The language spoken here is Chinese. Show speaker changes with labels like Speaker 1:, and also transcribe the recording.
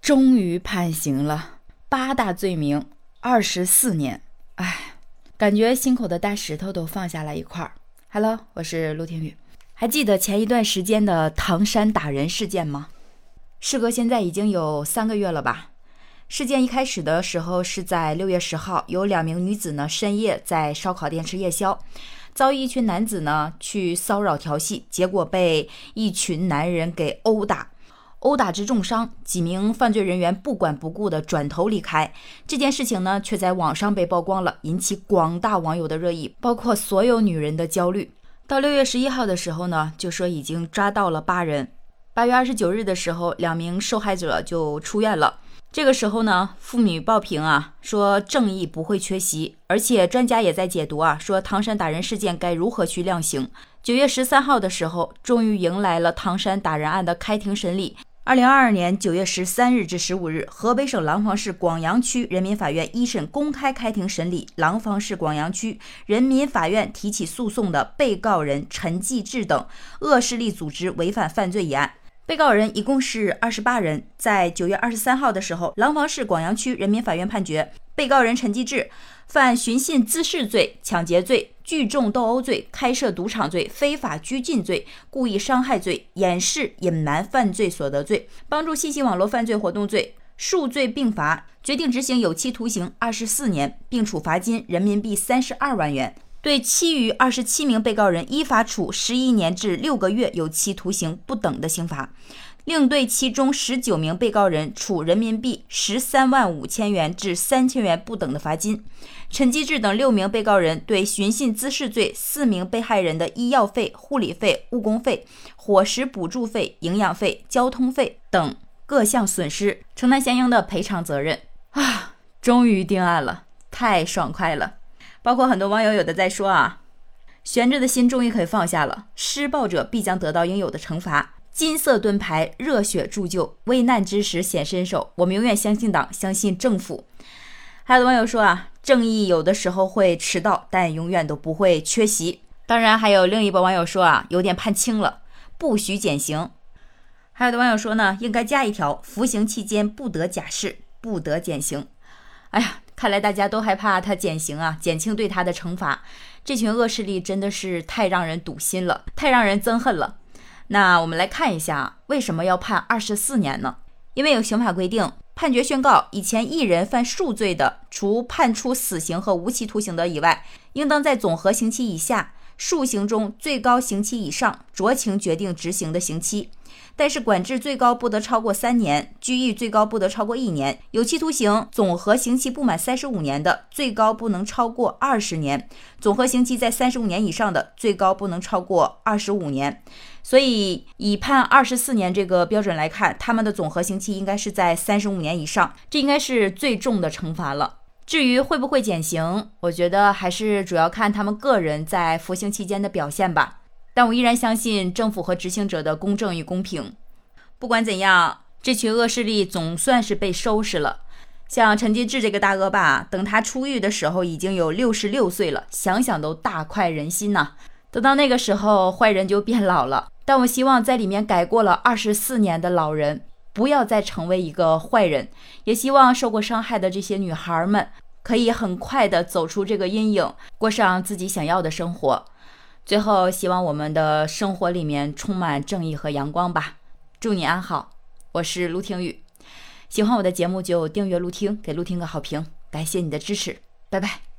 Speaker 1: 终于判刑了，八大罪名，二十四年。哎，感觉心口的大石头都放下来一块儿。Hello，我是陆天宇。还记得前一段时间的唐山打人事件吗？事隔现在已经有三个月了吧？事件一开始的时候是在六月十号，有两名女子呢深夜在烧烤店吃夜宵，遭遇一群男子呢去骚扰调戏，结果被一群男人给殴打，殴打致重伤，几名犯罪人员不管不顾的转头离开。这件事情呢却在网上被曝光了，引起广大网友的热议，包括所有女人的焦虑。到六月十一号的时候呢，就说已经抓到了八人。八月二十九日的时候，两名受害者就出院了。这个时候呢，妇女报评啊，说正义不会缺席，而且专家也在解读啊，说唐山打人事件该如何去量刑。九月十三号的时候，终于迎来了唐山打人案的开庭审理。二零二二年九月十三日至十五日，河北省廊坊市广阳区人民法院一审公开开庭审理廊坊市广阳区人民法院提起诉讼的被告人陈继志等恶势力组织违反犯罪一案。被告人一共是二十八人。在九月二十三号的时候，廊坊市广阳区人民法院判决被告人陈继志犯寻衅滋事罪、抢劫罪。聚众斗殴罪、开设赌场罪、非法拘禁罪、故意伤害罪、掩饰隐瞒犯罪所得罪、帮助信息网络犯罪活动罪，数罪并罚，决定执行有期徒刑二十四年，并处罚金人民币三十二万元。对其余二十七名被告人依法处十一年至六个月有期徒刑不等的刑罚。另对其中十九名被告人处人民币十三万五千元至三千元不等的罚金。陈继志等六名被告人对寻衅滋事罪四名被害人的医药费、护理费、误工费、伙食补助费、营养费、交通费等各项损失承担相应的赔偿责任。啊，终于定案了，太爽快了！包括很多网友有的在说啊，悬着的心终于可以放下了，施暴者必将得到应有的惩罚。金色盾牌，热血铸就，危难之时显身手。我们永远相信党，相信政府。还有的网友说啊，正义有的时候会迟到，但永远都不会缺席。当然，还有另一波网友说啊，有点判轻了，不许减刑。还有的网友说呢，应该加一条，服刑期间不得假释，不得减刑。哎呀，看来大家都害怕他减刑啊，减轻对他的惩罚。这群恶势力真的是太让人堵心了，太让人憎恨了。那我们来看一下，为什么要判二十四年呢？因为有刑法规定，判决宣告以前一人犯数罪的，除判处死刑和无期徒刑的以外，应当在总和刑期以下、数刑中最高刑期以上酌情决定执行的刑期。但是管制最高不得超过三年，拘役最高不得超过一年，有期徒刑总和刑期不满三十五年的，最高不能超过二十年；总和刑期在三十五年以上的，最高不能超过二十五年。所以，以判二十四年这个标准来看，他们的总和刑期应该是在三十五年以上，这应该是最重的惩罚了。至于会不会减刑，我觉得还是主要看他们个人在服刑期间的表现吧。但我依然相信政府和执行者的公正与公平。不管怎样，这群恶势力总算是被收拾了。像陈金志这个大恶霸，等他出狱的时候已经有六十六岁了，想想都大快人心呐。等到那个时候，坏人就变老了。但我希望在里面改过了二十四年的老人，不要再成为一个坏人。也希望受过伤害的这些女孩们，可以很快的走出这个阴影，过上自己想要的生活。最后，希望我们的生活里面充满正义和阳光吧。祝你安好，我是陆听雨。喜欢我的节目就订阅陆听，给陆听个好评，感谢你的支持，拜拜。